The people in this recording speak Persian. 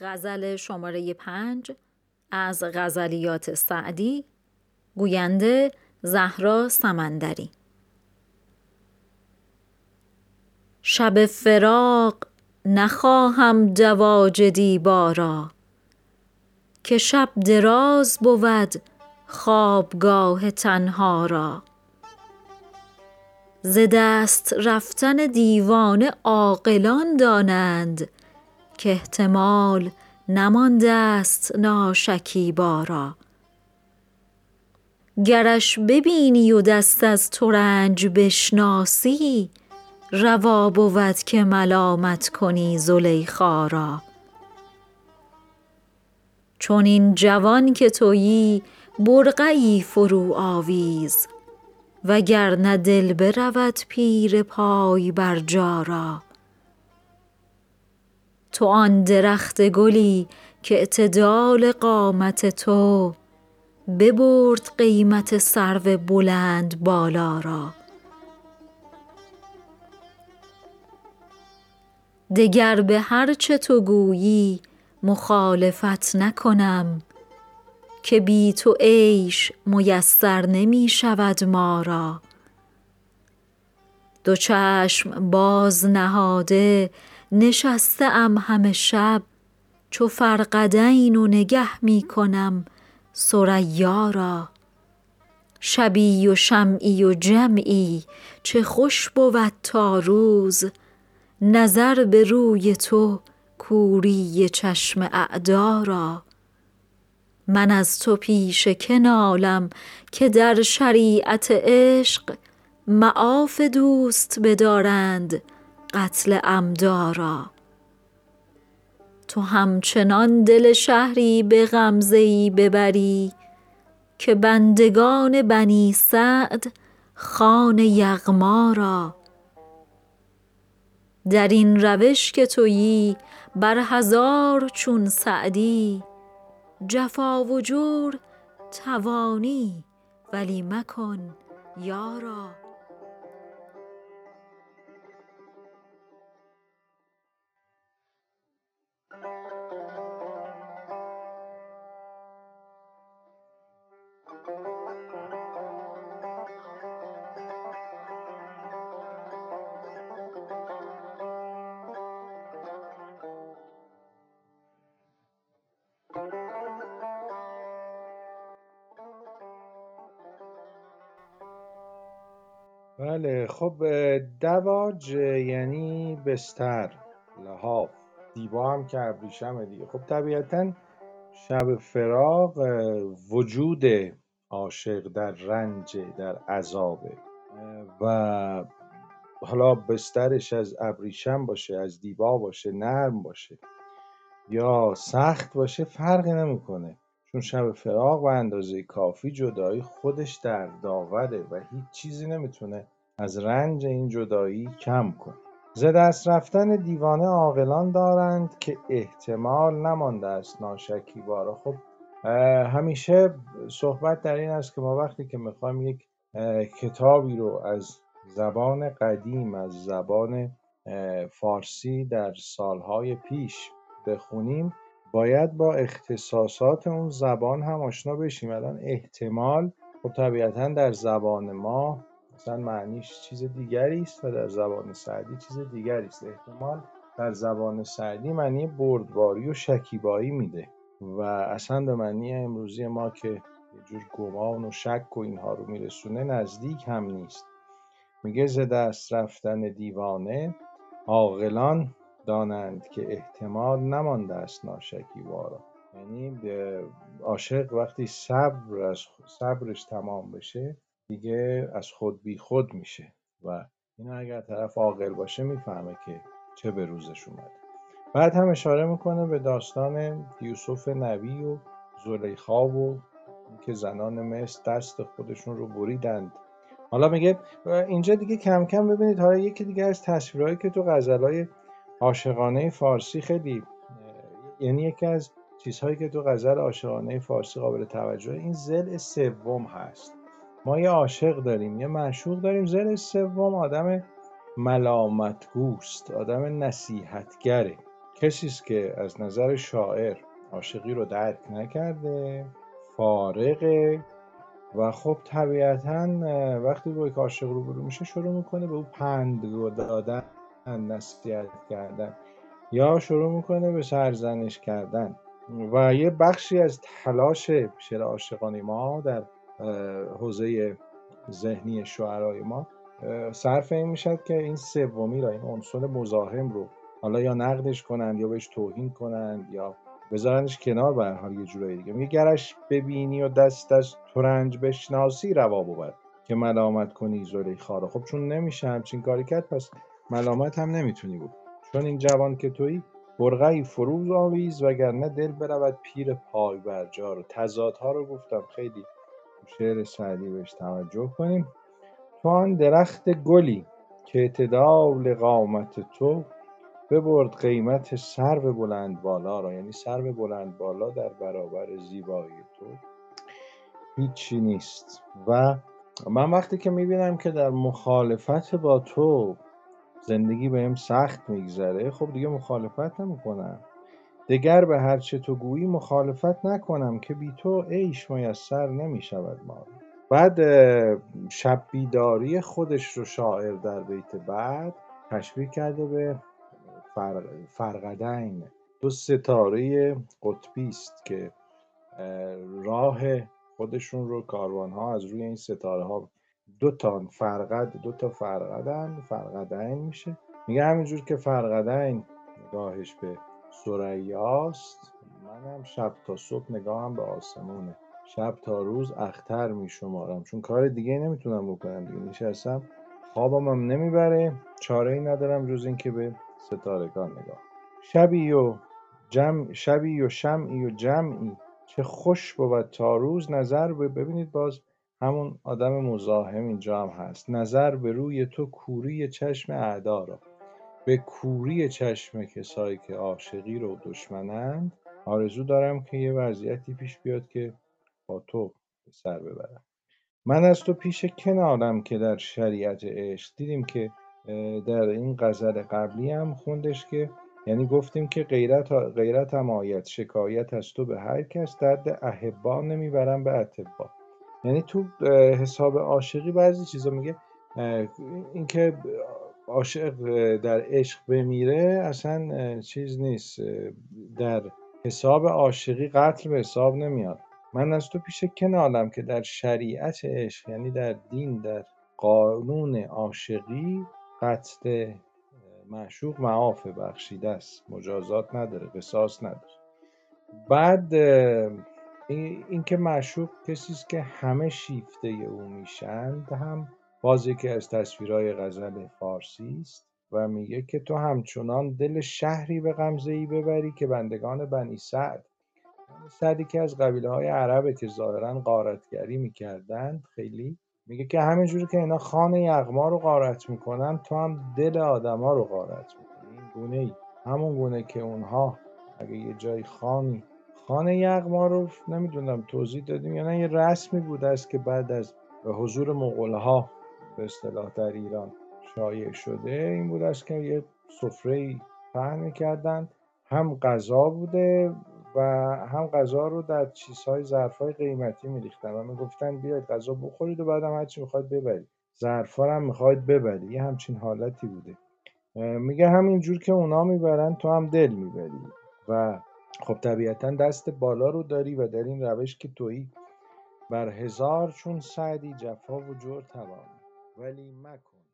غزل شماره پنج از غزلیات سعدی گوینده زهرا سمندری. شب فراق نخواهم دواج دیبا را که شب دراز بود خوابگاه تنها را. ز دست رفتن دیوانه عاقلان دانند کاحتمال نمانده است ناشکیبا را. گرش ببینی و دست از ترنج بشناسی روا بود که ملامت کنی زلیخا را. چنین جوان که تویی برقعی فرو آویز وگرنه دل برود پیر پای برجا را. تو آن درخت گلی که اعتدال قامت تو ببرد قیمت سرو بلندبالا را. دگر به هر چه تو گویی مخالفت نکنم که بی تو عیش میسر نمی شود ما را. دو چشم باز نهاده نشسته ام همه شب. چو فرقدین و نگه می کنم را. شبی و شمعی و جمعی چه خوش بود تا روز. نظر به روی تو کوری چشم اعدا را. من از تو پیشه که نالم که در شریعت عشق معاف دوست بدارند. قتل عمدا را تو همچنان دل شهری به غمزه ای ببری که بندگان بنی سعد خوان یغما را در این روش که تویی بر هزار چون سعدی جفا و جور توانی ولی مکن یارا. بله خب دواج یعنی بستر لحاف. دیبا هم که ابریشمه دیگه. خب طبیعتا شب فراق وجود عاشق در رنج در عذابه و حالا بسترش از ابریشم باشه از دیبا باشه نرم باشه. یا سخت باشه فرقی نمی‌کنه. چون شب فراق به اندازه کافی جدایی خودش در داوره و هیچ چیزی نمی‌تونه از رنج این جدایی کم کنه. ز دست رفتن دیوانه عاقلان دارند که احتمال نمانده است ناشکیبا خب همیشه صحبت در این است که ما وقتی که می‌خوایم یک کتابی رو از زبان قدیم از زبان فارسی در سالهای پیش بخونیم باید با اختصاصات اون زبان هم آشنا بشیم. الان احتمال خب طبیعتا در زبان ما مثلا معنیش چیز دیگری است و در زبان سعدی چیز دیگری است. احتمال در زبان سعدی معنی بردباری و شکیبایی میده و اصلا به معنی امروزی ما که یه جور گمان و شک و اینها رو میرسونه نزدیک هم نیست. میگه ز دست رفتن دیوانه عاقلان دانند که احتمال نمانده است ناشکیبا یعنی عاشق وقتی صبر صبرش تمام بشه دیگه از خود بی خود میشه و این اگر طرف عاقل باشه می‌فهمه که چه به روزش اومده بعد هم اشاره می‌کنه به داستان یوسف نبی و زلیخا و که زنان مصر دست خودشون رو بریدند. حالا میگه اینجا دیگه کم کم ببینید حالا یکی دیگه از تصویرهایی که تو غزلهای عاشقانه فارسی خیلی یعنی یکی از چیزهایی که تو غزل عاشقانه فارسی قابل توجه این زل سوم هست. ما یه عاشق داریم یه معشوق داریم. زل سوم آدم ملامتگوست آدم نصیحتگره. کسی است که از نظر شاعر عاشقی رو درک نکرده فارغه و خب طبیعتا وقتی با یک عاشق روبرو میشه شروع می‌کنه به او پند دادن نصیحت کردن یا شروع می‌کنه به سرزنش کردن. و یه بخشی از تلاش شعر عاشقانه ما در حوزه ذهنی شعرهای ما. صرف این می‌شد که این سومی را این عنصر مزاحم رو حالا یا نقدش کنند یا بهش توهین کنند یا بذارنش کنار به حال یه جورایی دیگه. میگه گرش ببینی و دستش ترنج بشناسی روا بود که ملامت کنی زلیخا رو. خب چون نمیشه همچین کاری کرد پس ملامت هم نمی‌تونی بود چون این جوان که تویی برغی فروز آویز وگرنه دل برود پیر پای برجار تضادها رو گفتم خیلی شعر سعدی بهش توجه کنیم. تو آن درخت گلی که اعتدال قامت تو ببرد قیمت سرو بلند بالا را یعنی سرو بلند بالا در برابر زیبایی تو. هیچی نیست. و من وقتی که می‌بینم که در مخالفت با تو زندگی بهم سخت میگذره خب دیگه مخالفت نمی‌کنم. دگر به هر چه تو گویی مخالفت نکنم که بی تو عیش میسر نمی‌شود ما بعد شب بیداری خودش رو شاعر در بیت بعد تشبیه کرده به فرقدین. دو ستاره قطبی است که راه خودشون رو کاروان ها از روی این ستاره ها دو تا فرقد دو تا فرقدن فرقدین میشه. میگه همینجور که فرقدین نگاهش به سریاست منم شب تا صبح نگاهم به آسمونه. شب تا روز اختر میشمارم. چون کار دیگه نمی‌تونم بکنم دیگه. نشستم خوابم هم نمی‌بره. چاره ای ندارم جز اینکه به ستارگان نگاه. شبی و جمع شبی و شمعی و جمعی. چه خوش بود تا روز. نظر به ببینید باز همون آدم مزاحم اینجا هم هست. نظر به روی تو کوری چشم اعدا را. به کوری چشم کسایی که عاشقی رو دشمنند آرزو دارم که یه وضعیتی پیش بیاد که با تو سر ببرم. من از تو پیش کنارم که در شریعت عشق دیدیم که در این غزل قبلی هم خوندش که یعنی گفتیم که غیرت غیرت هم آید شکایت از تو به هر کس درد احبا نمی‌برم به اتبا یعنی تو حساب عاشقی بعضی چیزا میگه اینکه عاشق در عشق بمیره اصلا چیز نیست در حساب عاشقی قتل به حساب نمیاد. من از تو پیش کنالم که در شریعت عشق یعنی در دین در قانون عاشقی قتل معشوق معاف بخشیده است مجازات نداره قصاص نداره. بعد اینکه معشوق کسی است که همه شیفته او میشند هم باز یکی از تصویرهای غزل فارسی است و میگه که تو همچنان دل شهری به غمزه ای ببری که بندگان بنی سعد سعدی که از قبیله های عربه که ظاهرا قارتگری می‌کردند خیلی میگه که همینجوری که اینا خان یغما رو غارت می‌کنن تو هم دل آدما رو غارت می‌کنی. این گونه ای همون گونه که اونها اگه یه جای خانی خان یغما رو نمی‌دونم توضیح دادیم یا نه یه رسمی بوده است که بعد از حضور مغولها به اصطلاح در ایران شایع شده این بود است که یه سفره پهن می‌کردن. هم غذا بوده و هم غذا رو در چیزهای ظرفهای قیمتی میریختن و می‌گفتن بیاید غذا بخورید و بعدم هرچی می‌خواید ببرید. ظرفا هم می‌خواید ببرید. یه همچین حالتی بوده. میگه همین جور که اونا می‌برن تو هم دل می‌بری. و خب طبیعتا دست بالا رو داری و در این روش که تویی بر هزار چون سعدی جفا و جور توان ولی مکن.